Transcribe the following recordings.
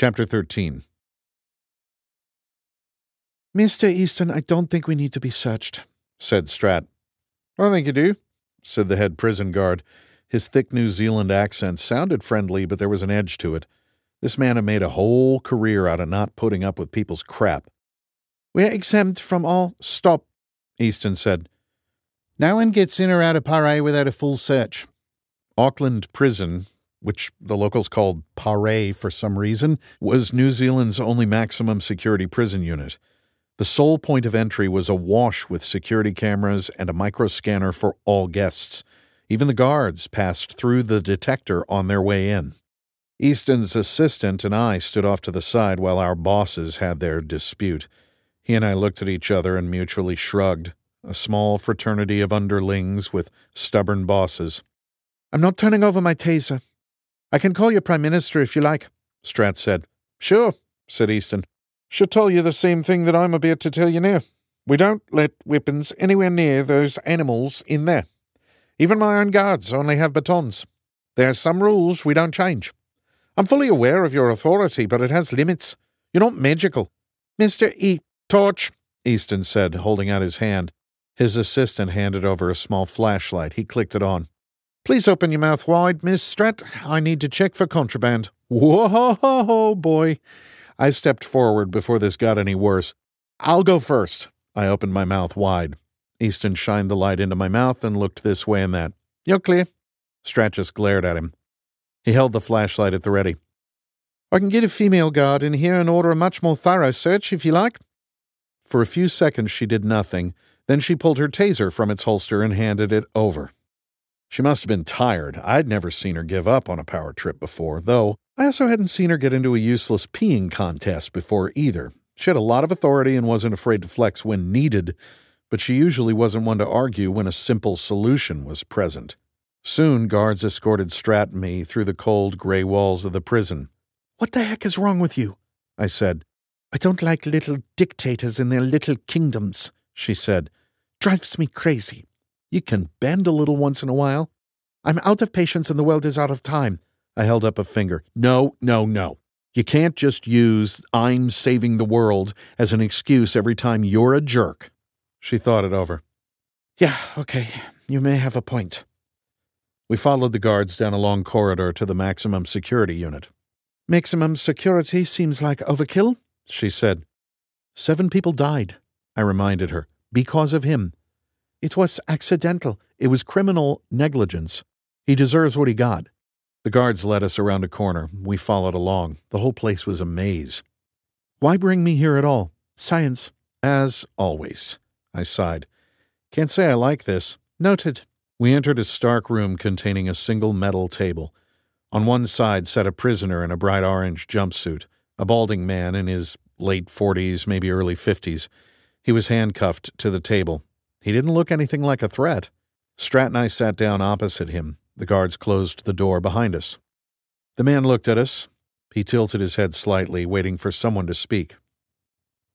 Chapter 13 Mr. Easton, I don't think we need to be searched, said Stratt. I think you do, said the head prison guard. His thick New Zealand accent sounded friendly, but there was an edge to it. This man had made a whole career out of not putting up with people's crap. We're exempt from all. Stop, Easton said. No one gets in or out of Paré without a full search. Auckland Prison, which the locals called Paré for some reason, was New Zealand's only maximum security prison unit. The sole point of entry was awash with security cameras and a microscanner for all guests. Even the guards passed through the detector on their way in. Easton's assistant and I stood off to the side while our bosses had their dispute. He and I looked at each other and mutually shrugged, a small fraternity of underlings with stubborn bosses. I'm not turning over my taser. I can call you Prime Minister if you like, Stratt said. Sure, said Easton. She'll tell you the same thing that I'm about to tell you now. We don't let weapons anywhere near those animals in there. Even my own guards only have batons. There are some rules we don't change. I'm fully aware of your authority, but it has limits. You're not magical. Mr. E. Torch, Easton said, holding out his hand. His assistant handed over a small flashlight. He clicked it on. Please open your mouth wide, Miss Stratt. I need to check for contraband. Whoa, boy. I stepped forward before this got any worse. I'll go first. I opened my mouth wide. Easton shined the light into my mouth and looked this way and that. You're clear. Stratt glared at him. He held the flashlight at the ready. I can get a female guard in here and order a much more thorough search if you like. For a few seconds she did nothing. Then she pulled her taser from its holster and handed it over. She must have been tired. I'd never seen her give up on a power trip before, though I also hadn't seen her get into a useless peeing contest before either. She had a lot of authority and wasn't afraid to flex when needed, but she usually wasn't one to argue when a simple solution was present. Soon, guards escorted Stratt and me through the cold, gray walls of the prison. What the heck is wrong with you? I said. I don't like little dictators in their little kingdoms, she said. Drives me crazy. You can bend a little once in a while. I'm out of patience and the world is out of time. I held up a finger. No, no, no. You can't just use I'm saving the world as an excuse every time you're a jerk. She thought it over. Yeah, okay. You may have a point. We followed the guards down a long corridor to the maximum security unit. Maximum security seems like overkill, she said. Seven people died, I reminded her, because of him. It was accidental. It was criminal negligence. He deserves what he got. The guards led us around a corner. We followed along. The whole place was a maze. Why bring me here at all? Science. As always. I sighed. Can't say I like this. Noted. We entered a stark room containing a single metal table. On one side sat a prisoner in a bright orange jumpsuit, a balding man in his late 40s, maybe early 50s. He was handcuffed to the table. He didn't look anything like a threat. Stratt and I sat down opposite him. The guards closed the door behind us. The man looked at us. He tilted his head slightly, waiting for someone to speak.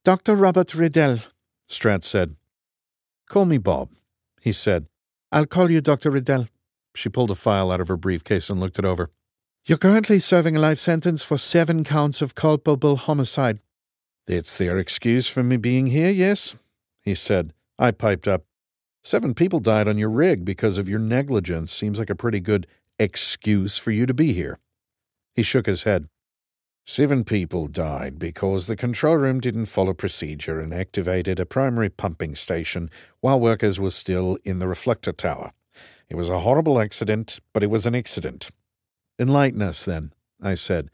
Dr. Robert Redell, Stratt said. Call me Bob, he said. I'll call you Dr. Redell. She pulled a file out of her briefcase and looked it over. You're currently serving a life sentence for seven counts of culpable homicide. That's their excuse for me being here, yes? He said. I piped up. Seven people died on your rig because of your negligence. Seems like a pretty good excuse for you to be here. He shook his head. Seven people died because the control room didn't follow procedure and activated a primary pumping station while workers were still in the reflector tower. It was a horrible accident, but it was an accident. Enlighten us, then, I said.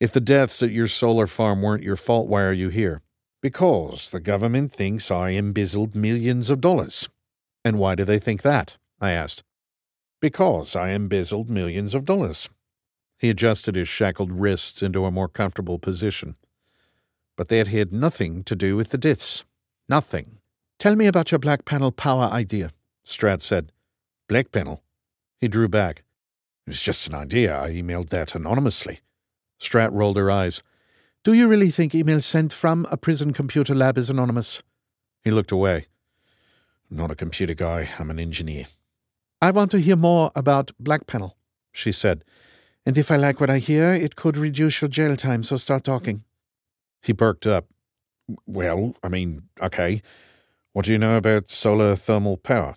If the deaths at your solar farm weren't your fault, why are you here? Because the government thinks I embezzled millions of dollars. And why do they think that? I asked. Because I embezzled millions of dollars. He adjusted his shackled wrists into a more comfortable position. But that had nothing to do with the deaths. Nothing. Tell me about your black panel power idea, Stratt said. Black panel? He drew back. It was just an idea. I emailed that anonymously. Stratt rolled her eyes. Do you really think email sent from a prison computer lab is anonymous? He looked away. I'm not a computer guy, I'm an engineer. I want to hear more about Black Panel, she said. And if I like what I hear, it could reduce your jail time, so start talking. He perked up. Well, I mean, okay. What do you know about solar thermal power?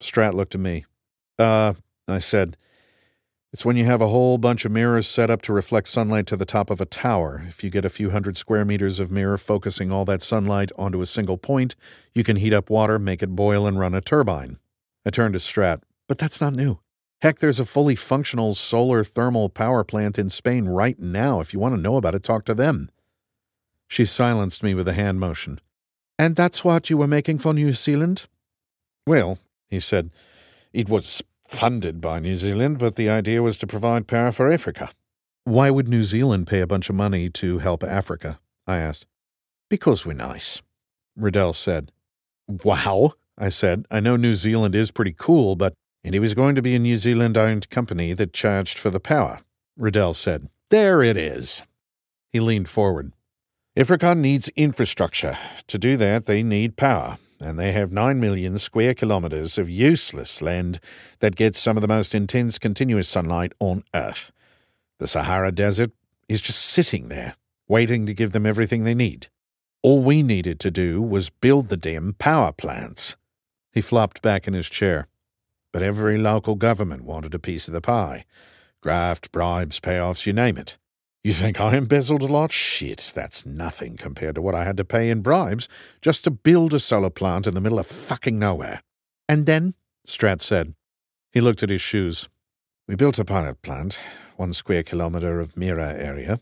Stratt looked at me. Uh, I said, it's when you have a whole bunch of mirrors set up to reflect sunlight to the top of a tower. If you get a few hundred square meters of mirror focusing all that sunlight onto a single point, you can heat up water, make it boil, and run a turbine. I turned to Stratt. But that's not new. Heck, there's a fully functional solar thermal power plant in Spain right now. If you want to know about it, talk to them. She silenced me with a hand motion. And that's what you were making for New Zealand? Well, he said, it was funded by New Zealand, but the idea was to provide power for Africa. Why would New Zealand pay a bunch of money to help Africa? I asked. Because we're nice, Redell said. Wow, I said. I know New Zealand is pretty cool, but. And it was going to be a New Zealand owned company that charged for the power, Redell said. There it is. He leaned forward. Africa needs infrastructure. To do that, they need power and they have 9 million square kilometres of useless land that gets some of the most intense continuous sunlight on Earth. The Sahara Desert is just sitting there, waiting to give them everything they need. All we needed to do was build the damn power plants. He flopped back in his chair. But every local government wanted a piece of the pie. Graft, bribes, payoffs, you name it. You think I embezzled a lot? Shit, that's nothing compared to what I had to pay in bribes just to build a solar plant in the middle of fucking nowhere. And then? Stratt said. He looked at his shoes. We built a pilot plant, one square kilometre of mirror area.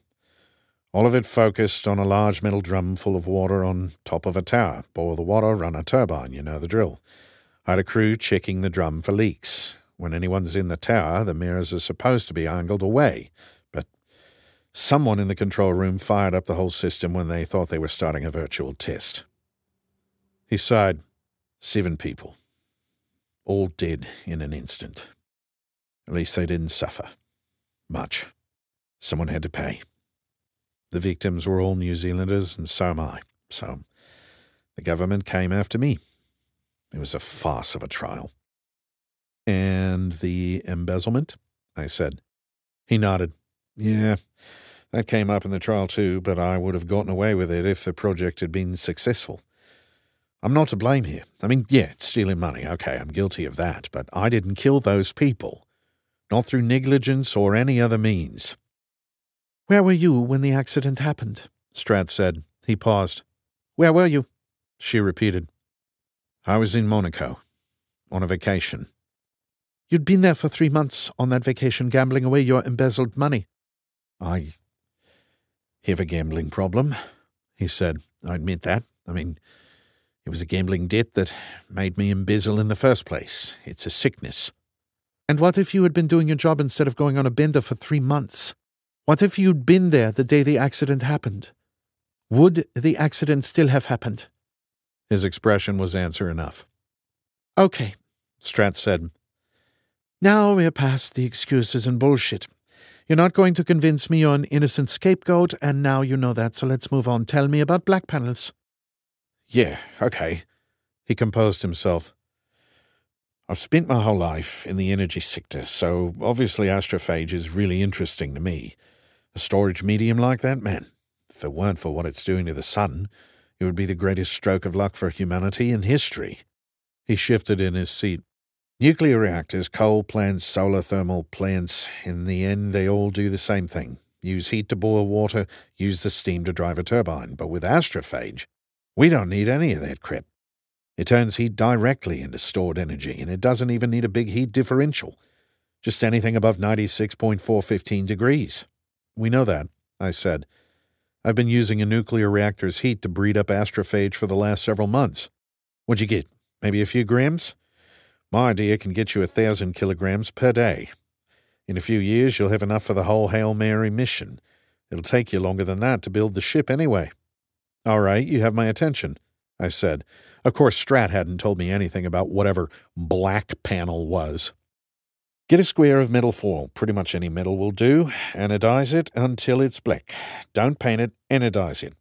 All of it focused on a large metal drum full of water on top of a tower. Boil the water, run a turbine, you know the drill. I had a crew checking the drum for leaks. When anyone's in the tower, the mirrors are supposed to be angled away Someone in the control room fired up the whole system when they thought they were starting a virtual test. He sighed. Seven people. All dead in an instant. At least they didn't suffer. Much. Someone had to pay. The victims were all New Zealanders, and so am I. So the government came after me. It was a farce of a trial. And the embezzlement? I said. He nodded. Yeah, that came up in the trial too, but I would have gotten away with it if the project had been successful. I'm not to blame here. I mean, yeah, it's stealing money. Okay, I'm guilty of that, but I didn't kill those people. Not through negligence or any other means. Where were you when the accident happened? Stratt said. He paused. Where were you? She repeated. I was in Monaco, on a vacation. You'd been there for three months on that vacation gambling away your embezzled money. I have a gambling problem, he said. I admit that. I mean, it was a gambling debt that made me embezzle in the first place. It's a sickness. And what if you had been doing your job instead of going on a bender for three months? What if you'd been there the day the accident happened? Would the accident still have happened? His expression was answer enough. Okay, Stratt said. Now we're past the excuses and bullshit. You're not going to convince me you're an innocent scapegoat, and now you know that, so let's move on. Tell me about black panels. Yeah, okay. He composed himself. I've spent my whole life in the energy sector, so obviously astrophage is really interesting to me. A storage medium like that, man, if it weren't for what it's doing to the sun, it would be the greatest stroke of luck for humanity in history. He shifted in his seat. Nuclear reactors, coal plants, solar thermal plants, in the end, they all do the same thing. Use heat to boil water, use the steam to drive a turbine. But with astrophage, we don't need any of that crap. It turns heat directly into stored energy, and it doesn't even need a big heat differential. Just anything above 96.415 degrees. We know that, I said. I've been using a nuclear reactor's heat to breed up astrophage for the last several months. What'd you get? Maybe a few grams? My idea can get you a thousand kilograms per day. In a few years, you'll have enough for the whole Hail Mary mission. It'll take you longer than that to build the ship anyway. All right, you have my attention, I said. Of course, Strat hadn't told me anything about whatever black panel was. Get a square of metal foil, pretty much any metal will do, anodize it until it's black. Don't paint it, anodize it.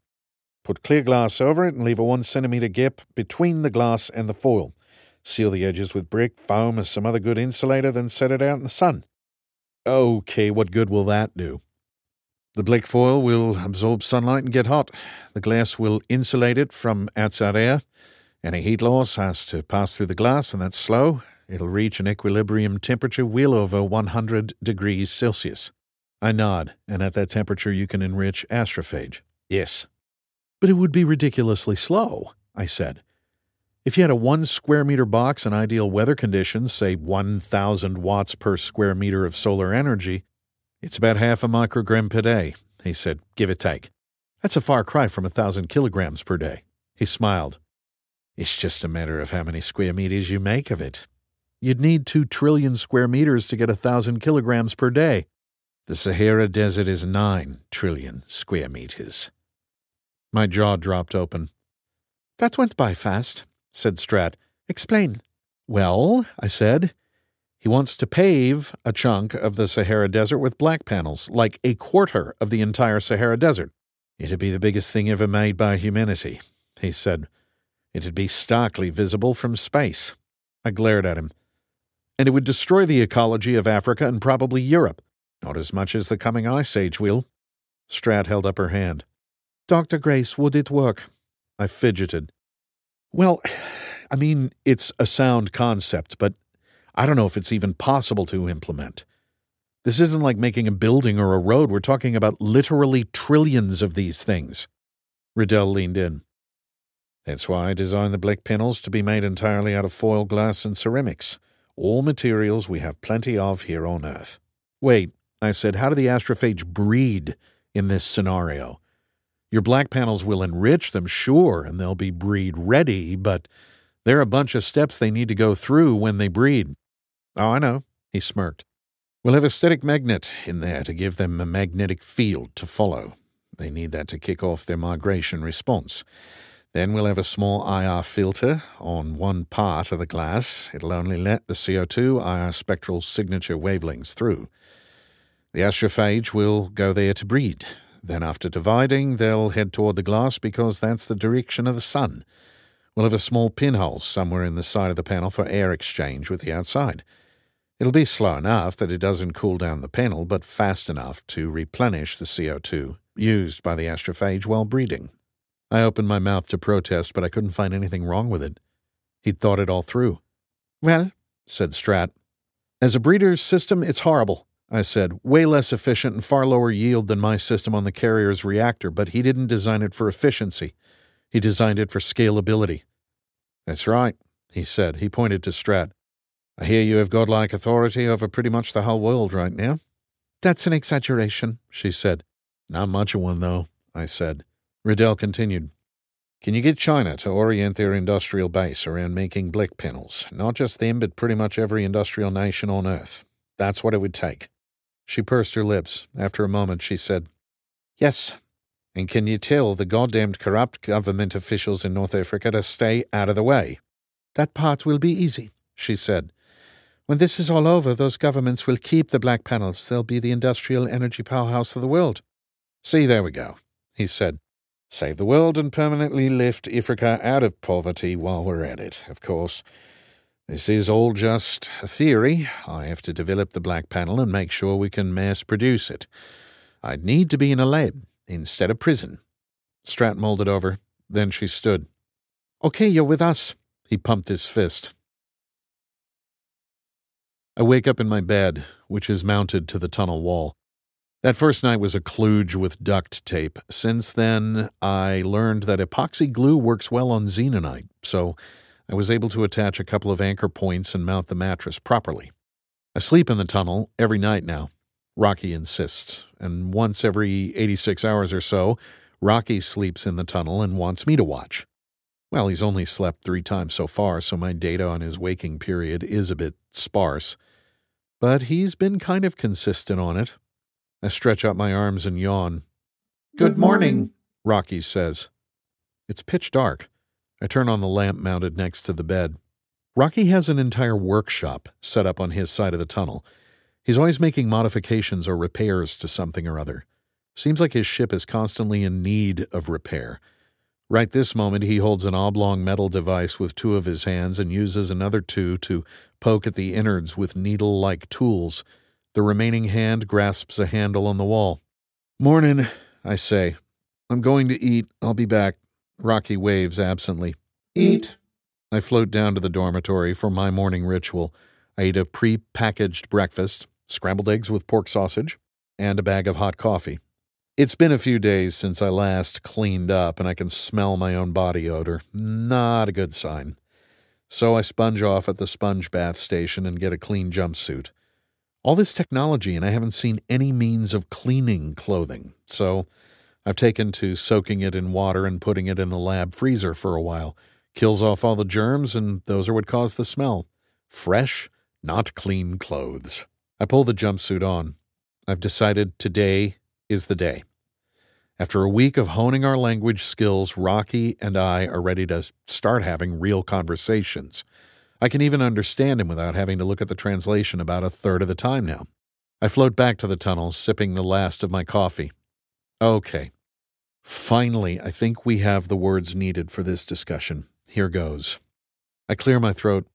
Put clear glass over it and leave a one centimeter gap between the glass and the foil. Seal the edges with brick, foam, or some other good insulator, then set it out in the sun. Okay, what good will that do? The Blake foil will absorb sunlight and get hot. The glass will insulate it from outside air. Any heat loss has to pass through the glass, and that's slow. It'll reach an equilibrium temperature well over 100 degrees Celsius. I nod, and at that temperature you can enrich astrophage. Yes. But it would be ridiculously slow, I said. If you had a one square meter box in ideal weather conditions, say 1,000 watts per square meter of solar energy, it's about half a microgram per day, he said, give or take. That's a far cry from a thousand kilograms per day. He smiled. It's just a matter of how many square meters you make of it. You'd need two trillion square meters to get a thousand kilograms per day. The Sahara Desert is nine trillion square meters. My jaw dropped open. That went by fast said Stratt. Explain. Well, I said, he wants to pave a chunk of the Sahara Desert with black panels, like a quarter of the entire Sahara Desert. It'd be the biggest thing ever made by humanity, he said. It'd be starkly visible from space. I glared at him. And it would destroy the ecology of Africa and probably Europe. Not as much as the coming ice age will. Stratt held up her hand. Dr. Grace, would it work? I fidgeted. Well, I mean, it's a sound concept, but I don't know if it's even possible to implement. This isn't like making a building or a road. We're talking about literally trillions of these things. Redell leaned in. That's why I designed the black panels to be made entirely out of foil glass and ceramics, all materials we have plenty of here on Earth. Wait, I said, how do the astrophage breed in this scenario? Your black panels will enrich them, sure, and they'll be breed ready, but there are a bunch of steps they need to go through when they breed. Oh, I know, he smirked. We'll have a static magnet in there to give them a magnetic field to follow. They need that to kick off their migration response. Then we'll have a small IR filter on one part of the glass. It'll only let the CO2 IR spectral signature wavelengths through. The astrophage will go there to breed, then, after dividing, they'll head toward the glass because that's the direction of the sun. We'll have a small pinhole somewhere in the side of the panel for air exchange with the outside. It'll be slow enough that it doesn't cool down the panel, but fast enough to replenish the CO2 used by the astrophage while breeding. I opened my mouth to protest, but I couldn't find anything wrong with it. He'd thought it all through. Well, said Stratt, as a breeder's system, it's horrible. I said, way less efficient and far lower yield than my system on the carrier's reactor, but he didn't design it for efficiency. He designed it for scalability. That's right, he said. He pointed to Stratt. I hear you have godlike authority over pretty much the whole world right now. That's an exaggeration, she said. Not much of one, though, I said. Redell continued. Can you get China to orient their industrial base around making Blake panels? Not just them, but pretty much every industrial nation on Earth. That's what it would take. She pursed her lips. After a moment, she said, Yes. And can you tell the goddamned corrupt government officials in North Africa to stay out of the way? That part will be easy, she said. When this is all over, those governments will keep the black panels. They'll be the industrial energy powerhouse of the world. See, there we go, he said. Save the world and permanently lift Africa out of poverty while we're at it, of course. This is all just a theory. I have to develop the black panel and make sure we can mass produce it. I'd need to be in a lab instead of prison. Stratt molded over. Then she stood. Okay, you're with us. He pumped his fist. I wake up in my bed, which is mounted to the tunnel wall. That first night was a kludge with duct tape. Since then, I learned that epoxy glue works well on xenonite, so I was able to attach a couple of anchor points and mount the mattress properly. I sleep in the tunnel every night now. Rocky insists, and once every 86 hours or so, Rocky sleeps in the tunnel and wants me to watch. Well, he's only slept three times so far, so my data on his waking period is a bit sparse. But he's been kind of consistent on it. I stretch out my arms and yawn. Good morning, Rocky says. It's pitch dark. I turn on the lamp mounted next to the bed. Rocky has an entire workshop set up on his side of the tunnel. He's always making modifications or repairs to something or other. Seems like his ship is constantly in need of repair. Right this moment, he holds an oblong metal device with two of his hands and uses another two to poke at the innards with needle like tools. The remaining hand grasps a handle on the wall. Morning, I say. I'm going to eat. I'll be back. Rocky waves absently. Eat. I float down to the dormitory for my morning ritual. I eat a pre packaged breakfast, scrambled eggs with pork sausage, and a bag of hot coffee. It's been a few days since I last cleaned up, and I can smell my own body odor. Not a good sign. So I sponge off at the sponge bath station and get a clean jumpsuit. All this technology, and I haven't seen any means of cleaning clothing. So I've taken to soaking it in water and putting it in the lab freezer for a while. Kills off all the germs, and those are what cause the smell. Fresh, not clean clothes. I pull the jumpsuit on. I've decided today is the day. After a week of honing our language skills, Rocky and I are ready to start having real conversations. I can even understand him without having to look at the translation about a third of the time now. I float back to the tunnel, sipping the last of my coffee. Okay. Finally, I think we have the words needed for this discussion. Here goes. I clear my throat.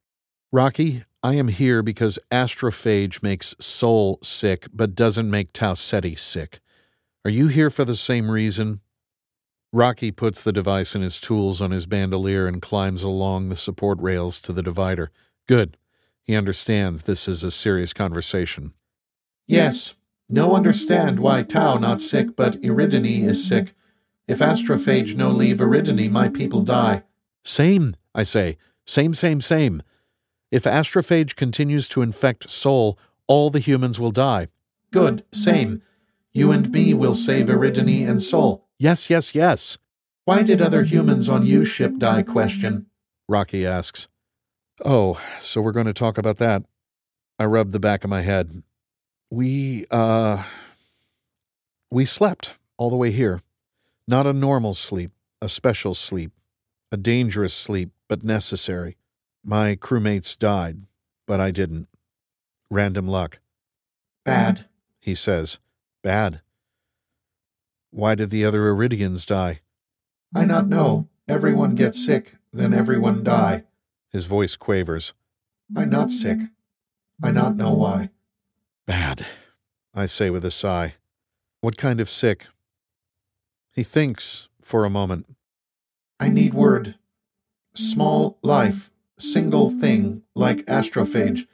Rocky, I am here because astrophage makes Sol sick but doesn't make Tau Ceti sick. Are you here for the same reason? Rocky puts the device and his tools on his bandolier and climbs along the support rails to the divider. Good. He understands this is a serious conversation. Yes. No understand why Tau not sick, but Eridani is sick. If astrophage no leave Eridani, my people die. Same, I say. Same, same, same. If astrophage continues to infect Sol, all the humans will die. Good, same. You and me will save Eridani and Sol. Yes, yes, yes. Why did other humans on U ship die? Question. Rocky asks. Oh, so we're going to talk about that. I rub the back of my head. We, uh, we slept all the way here. Not a normal sleep, a special sleep, a dangerous sleep, but necessary. My crewmates died, but I didn't. Random luck. Bad, he says. Bad. Why did the other Eridians die? I not know. Everyone get sick, then everyone die. His voice quavers. I not sick. I not know why. Bad, I say with a sigh. What kind of sick? He thinks for a moment. I need word. Small life, single thing, like astrophage.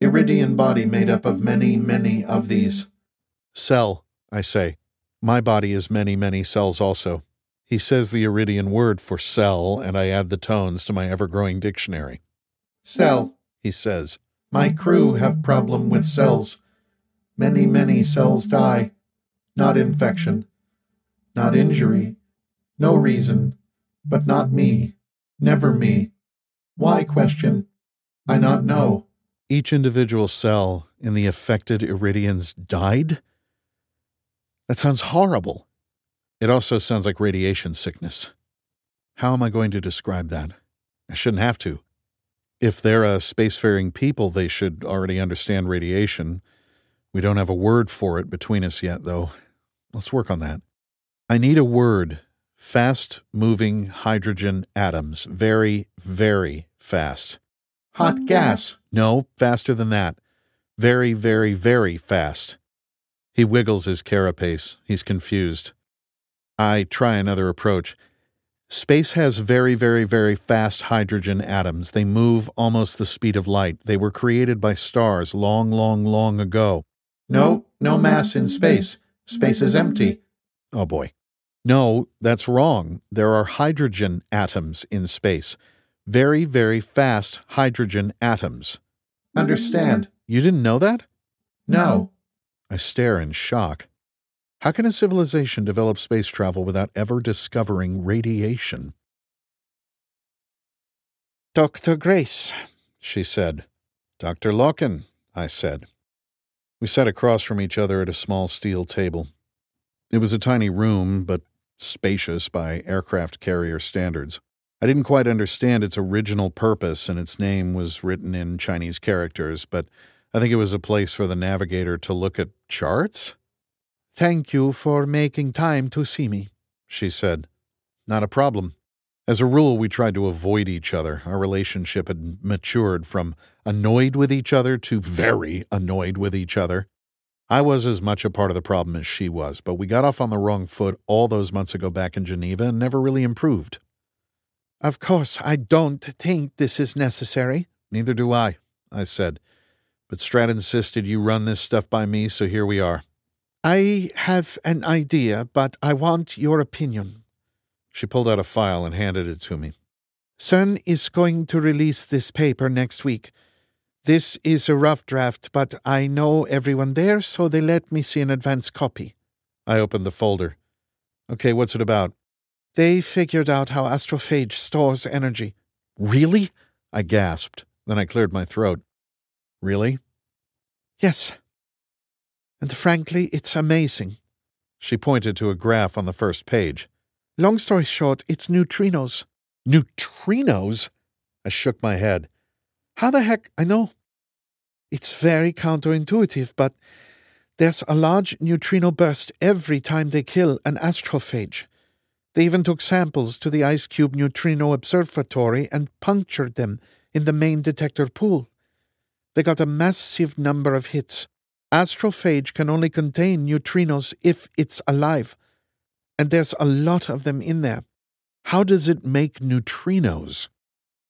Eridian body made up of many, many of these. Cell, I say. My body is many, many cells also. He says the Eridian word for cell, and I add the tones to my ever growing dictionary. Cell, he says. My crew have problem with cells. Many, many cells die. Not infection. Not injury. No reason. But not me. Never me. Why question? I not know. Each individual cell in the affected Eridians died? That sounds horrible. It also sounds like radiation sickness. How am I going to describe that? I shouldn't have to. If they're a spacefaring people, they should already understand radiation. We don't have a word for it between us yet, though. Let's work on that. I need a word fast moving hydrogen atoms. Very, very fast. Hot gas. No, faster than that. Very, very, very fast. He wiggles his carapace. He's confused. I try another approach. Space has very, very, very fast hydrogen atoms. They move almost the speed of light. They were created by stars long, long, long ago. No, no mass in space. Space is empty. Oh boy. No, that's wrong. There are hydrogen atoms in space. Very, very fast hydrogen atoms. Understand. You didn't know that? No. I stare in shock. How can a civilization develop space travel without ever discovering radiation? Dr. Grace, she said. Dr. Lokken, I said. We sat across from each other at a small steel table. It was a tiny room, but spacious by aircraft carrier standards. I didn't quite understand its original purpose, and its name was written in Chinese characters, but I think it was a place for the navigator to look at charts? Thank you for making time to see me, she said. Not a problem. As a rule, we tried to avoid each other. Our relationship had matured from annoyed with each other to very annoyed with each other. I was as much a part of the problem as she was, but we got off on the wrong foot all those months ago back in Geneva and never really improved. Of course, I don't think this is necessary. Neither do I, I said. But Stratt insisted you run this stuff by me, so here we are. I have an idea, but I want your opinion. She pulled out a file and handed it to me. CERN is going to release this paper next week. This is a rough draft, but I know everyone there, so they let me see an advance copy. I opened the folder. Okay, what's it about? They figured out how astrophage stores energy. Really? I gasped. Then I cleared my throat. Really? Yes. And frankly, it's amazing. She pointed to a graph on the first page. Long story short, it's neutrinos. Neutrinos? I shook my head. How the heck? I know. It's very counterintuitive, but there's a large neutrino burst every time they kill an astrophage. They even took samples to the IceCube Neutrino Observatory and punctured them in the main detector pool. They got a massive number of hits. Astrophage can only contain neutrinos if it's alive and there's a lot of them in there. How does it make neutrinos?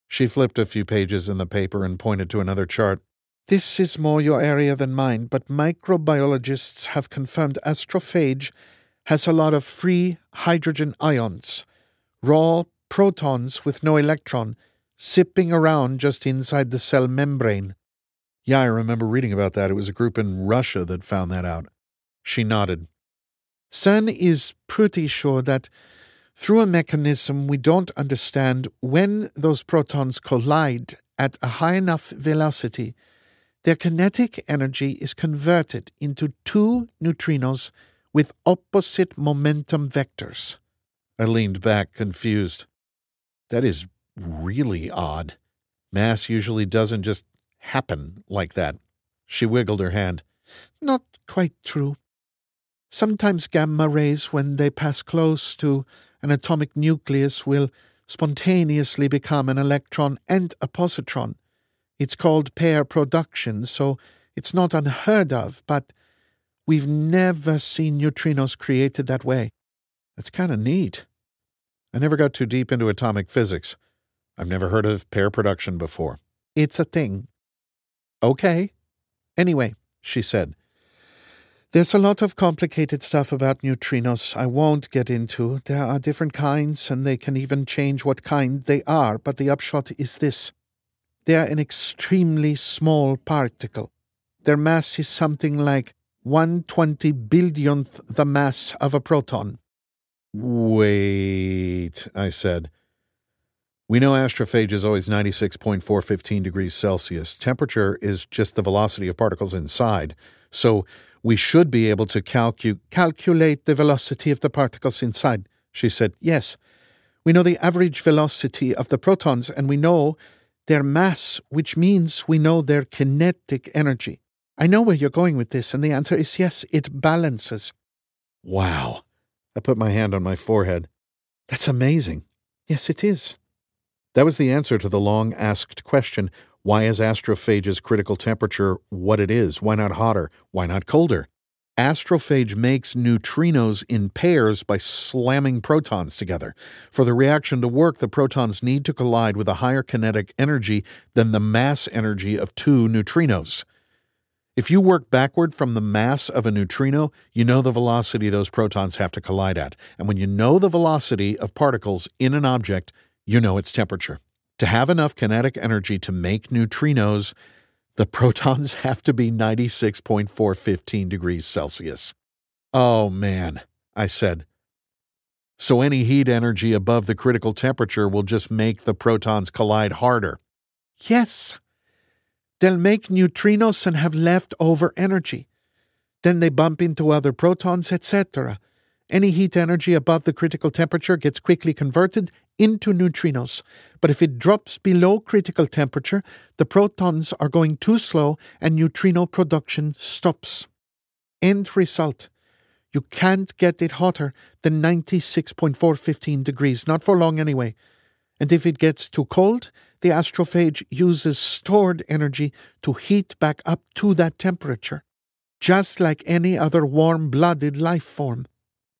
She flipped a few pages in the paper and pointed to another chart. This is more your area than mine, but microbiologists have confirmed astrophage has a lot of free hydrogen ions, raw protons with no electron, zipping around just inside the cell membrane. Yeah, I remember reading about that. It was a group in Russia that found that out. She nodded. CERN is pretty sure that through a mechanism we don't understand, when those protons collide at a high enough velocity, their kinetic energy is converted into two neutrinos with opposite momentum vectors. I leaned back, confused. That is really odd. Mass usually doesn't just happen like that. She wiggled her hand. Not quite true. Sometimes gamma rays, when they pass close to an atomic nucleus, will spontaneously become an electron and a positron. It's called pair production, so it's not unheard of, but we've never seen neutrinos created that way. That's kind of neat. I never got too deep into atomic physics. I've never heard of pair production before. It's a thing. Okay. Anyway, she said, there's a lot of complicated stuff about neutrinos I won't get into. There are different kinds, and they can even change what kind they are, but the upshot is this. They are an extremely small particle. Their mass is something like 120 billionth the mass of a proton. Wait, I said. We know astrophage is always 96.415 degrees Celsius. Temperature is just the velocity of particles inside. So we should be able to calcu- calculate the velocity of the particles inside, she said. Yes. We know the average velocity of the protons, and we know their mass, which means we know their kinetic energy. I know where you're going with this, and the answer is yes, it balances. Wow. I put my hand on my forehead. That's amazing. Yes, it is. That was the answer to the long asked question why is astrophage's critical temperature what it is? Why not hotter? Why not colder? Astrophage makes neutrinos in pairs by slamming protons together. For the reaction to work, the protons need to collide with a higher kinetic energy than the mass energy of two neutrinos. If you work backward from the mass of a neutrino, you know the velocity those protons have to collide at. And when you know the velocity of particles in an object, you know its temperature. To have enough kinetic energy to make neutrinos, the protons have to be 96.415 degrees Celsius. Oh man, I said. So any heat energy above the critical temperature will just make the protons collide harder. Yes. They'll make neutrinos and have leftover energy. Then they bump into other protons, etc. Any heat energy above the critical temperature gets quickly converted into neutrinos. But if it drops below critical temperature, the protons are going too slow and neutrino production stops. End result. You can't get it hotter than 96.415 degrees, not for long anyway. And if it gets too cold, the astrophage uses stored energy to heat back up to that temperature, just like any other warm blooded life form.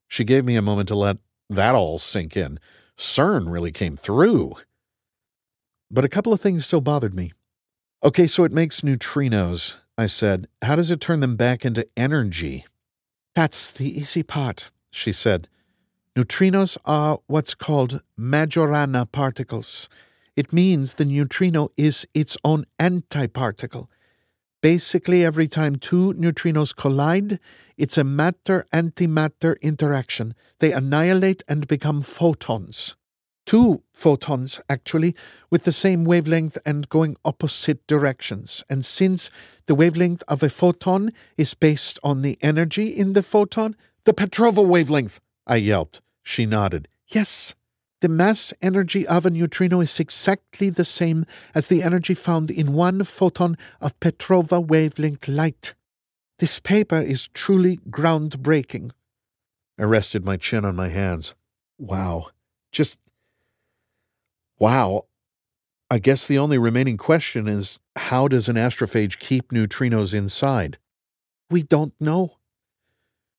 She gave me a moment to let that all sink in. CERN really came through. But a couple of things still bothered me. Okay, so it makes neutrinos, I said. How does it turn them back into energy? That's the easy part, she said. Neutrinos are what's called Majorana particles. It means the neutrino is its own antiparticle. Basically, every time two neutrinos collide, it's a matter antimatter interaction. They annihilate and become photons. Two photons, actually, with the same wavelength and going opposite directions. And since the wavelength of a photon is based on the energy in the photon, the Petrova wavelength, I yelped. She nodded. Yes. The mass energy of a neutrino is exactly the same as the energy found in one photon of Petrova wavelength light. This paper is truly groundbreaking. I rested my chin on my hands. Wow. Just. Wow. I guess the only remaining question is how does an astrophage keep neutrinos inside? We don't know.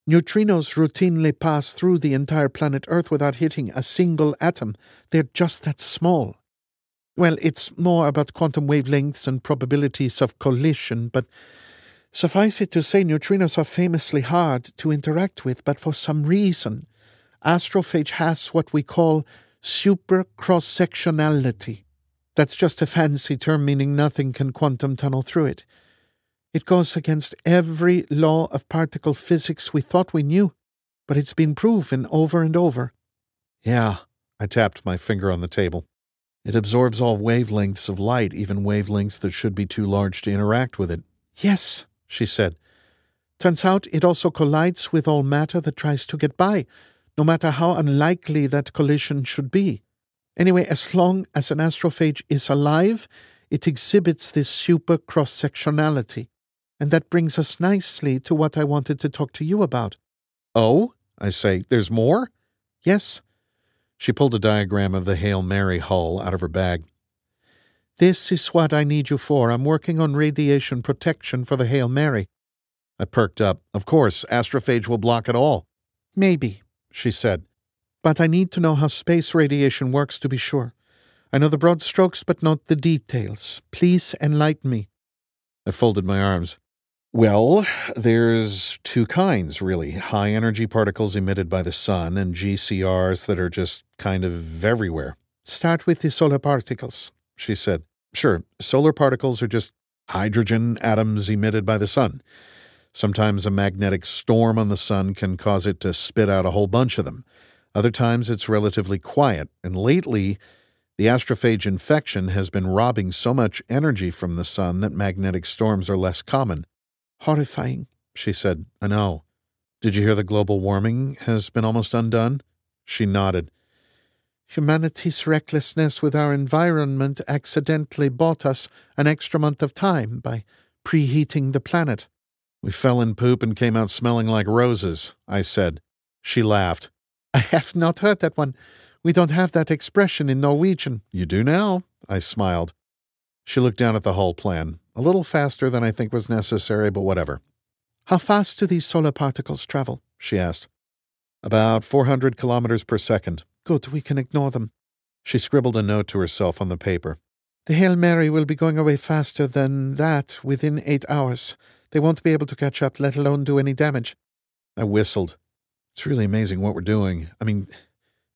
Neutrinos routinely pass through the entire planet Earth without hitting a single atom. They're just that small. Well, it's more about quantum wavelengths and probabilities of collision, but suffice it to say, neutrinos are famously hard to interact with, but for some reason, astrophage has what we call super cross sectionality. That's just a fancy term meaning nothing can quantum tunnel through it. It goes against every law of particle physics we thought we knew, but it's been proven over and over. Yeah, I tapped my finger on the table. It absorbs all wavelengths of light, even wavelengths that should be too large to interact with it. Yes, she said. Turns out it also collides with all matter that tries to get by, no matter how unlikely that collision should be. Anyway, as long as an astrophage is alive, it exhibits this super cross sectionality. And that brings us nicely to what I wanted to talk to you about. Oh? I say, there's more? Yes. She pulled a diagram of the Hail Mary hull out of her bag. This is what I need you for. I'm working on radiation protection for the Hail Mary. I perked up. Of course, astrophage will block it all. Maybe, she said. But I need to know how space radiation works to be sure. I know the broad strokes, but not the details. Please enlighten me. I folded my arms. Well, there's two kinds, really high energy particles emitted by the sun, and GCRs that are just kind of everywhere. Start with the solar particles, she said. Sure, solar particles are just hydrogen atoms emitted by the sun. Sometimes a magnetic storm on the sun can cause it to spit out a whole bunch of them. Other times it's relatively quiet, and lately, the astrophage infection has been robbing so much energy from the sun that magnetic storms are less common. Horrifying, she said. I know. Did you hear the global warming has been almost undone? She nodded. Humanity's recklessness with our environment accidentally bought us an extra month of time by preheating the planet. We fell in poop and came out smelling like roses, I said. She laughed. I have not heard that one. We don't have that expression in Norwegian. You do now, I smiled. She looked down at the hull plan. A little faster than I think was necessary, but whatever. How fast do these solar particles travel? she asked. About 400 kilometers per second. Good, we can ignore them. She scribbled a note to herself on the paper. The Hail Mary will be going away faster than that within eight hours. They won't be able to catch up, let alone do any damage. I whistled. It's really amazing what we're doing. I mean,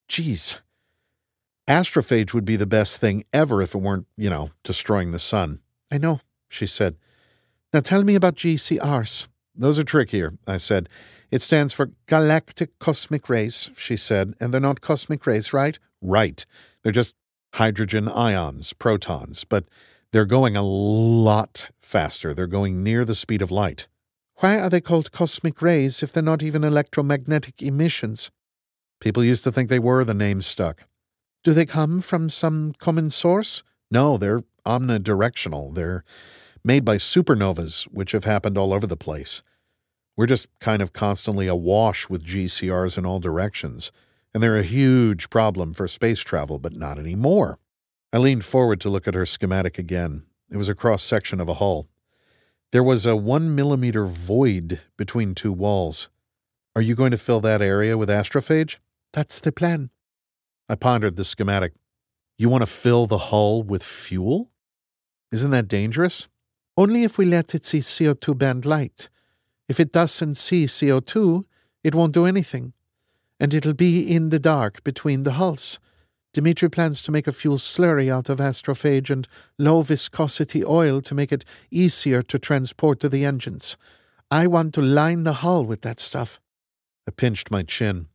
geez. Astrophage would be the best thing ever if it weren't, you know, destroying the sun. I know she said. Now tell me about GCRs. Those are trickier, I said. It stands for Galactic Cosmic Rays, she said, and they're not cosmic rays, right? Right. They're just hydrogen ions, protons, but they're going a lot faster. They're going near the speed of light. Why are they called cosmic rays if they're not even electromagnetic emissions? People used to think they were, the name stuck. Do they come from some common source? No, they're omnidirectional. They're made by supernovas, which have happened all over the place. We're just kind of constantly awash with GCRs in all directions. and they're a huge problem for space travel, but not anymore. I leaned forward to look at her schematic again. It was a cross section of a hull. There was a one millimeter void between two walls. Are you going to fill that area with astrophage? That's the plan. I pondered the schematic. You want to fill the hull with fuel? Isn't that dangerous? Only if we let it see CO2 band light. If it doesn't see CO2, it won't do anything. And it'll be in the dark between the hulls. Dimitri plans to make a fuel slurry out of astrophage and low viscosity oil to make it easier to transport to the engines. I want to line the hull with that stuff. I pinched my chin.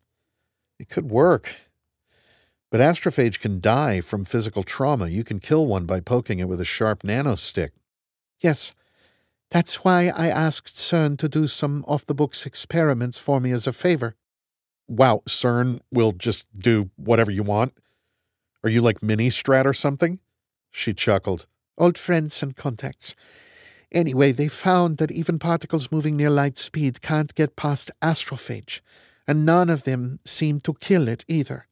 It could work. But astrophage can die from physical trauma. You can kill one by poking it with a sharp nanostick. Yes. That's why I asked CERN to do some off the books experiments for me as a favor. Wow, CERN will just do whatever you want? Are you like mini Stratt or something? She chuckled. Old friends and contacts. Anyway, they found that even particles moving near light speed can't get past astrophage, and none of them seem to kill it either.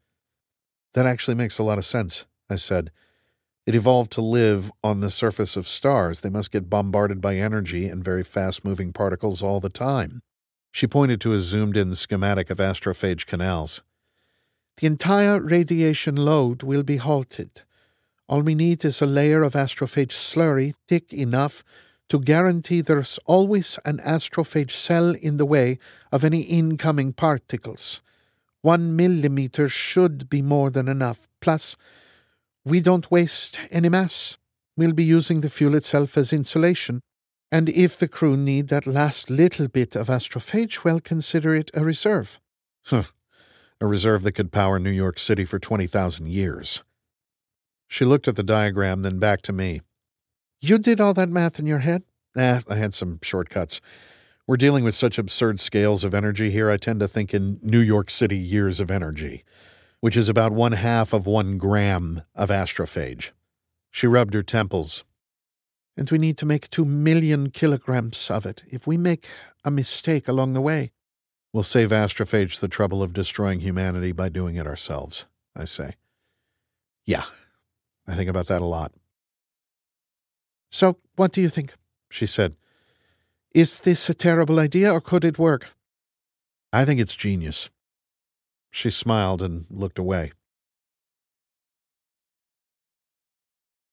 That actually makes a lot of sense, I said. It evolved to live on the surface of stars. They must get bombarded by energy and very fast moving particles all the time. She pointed to a zoomed in schematic of astrophage canals. The entire radiation load will be halted. All we need is a layer of astrophage slurry thick enough to guarantee there's always an astrophage cell in the way of any incoming particles. One millimeter should be more than enough. Plus, we don't waste any mass. We'll be using the fuel itself as insulation. And if the crew need that last little bit of astrophage, well, consider it a reserve. Huh a reserve that could power New York City for 20,000 years. She looked at the diagram, then back to me. You did all that math in your head? Eh, I had some shortcuts. We're dealing with such absurd scales of energy here, I tend to think in New York City years of energy, which is about one half of one gram of astrophage. She rubbed her temples. And we need to make two million kilograms of it. If we make a mistake along the way, We'll save astrophage the trouble of destroying humanity by doing it ourselves, I say. Yeah, I think about that a lot. So, what do you think? she said. Is this a terrible idea, or could it work? I think it's genius. She smiled and looked away.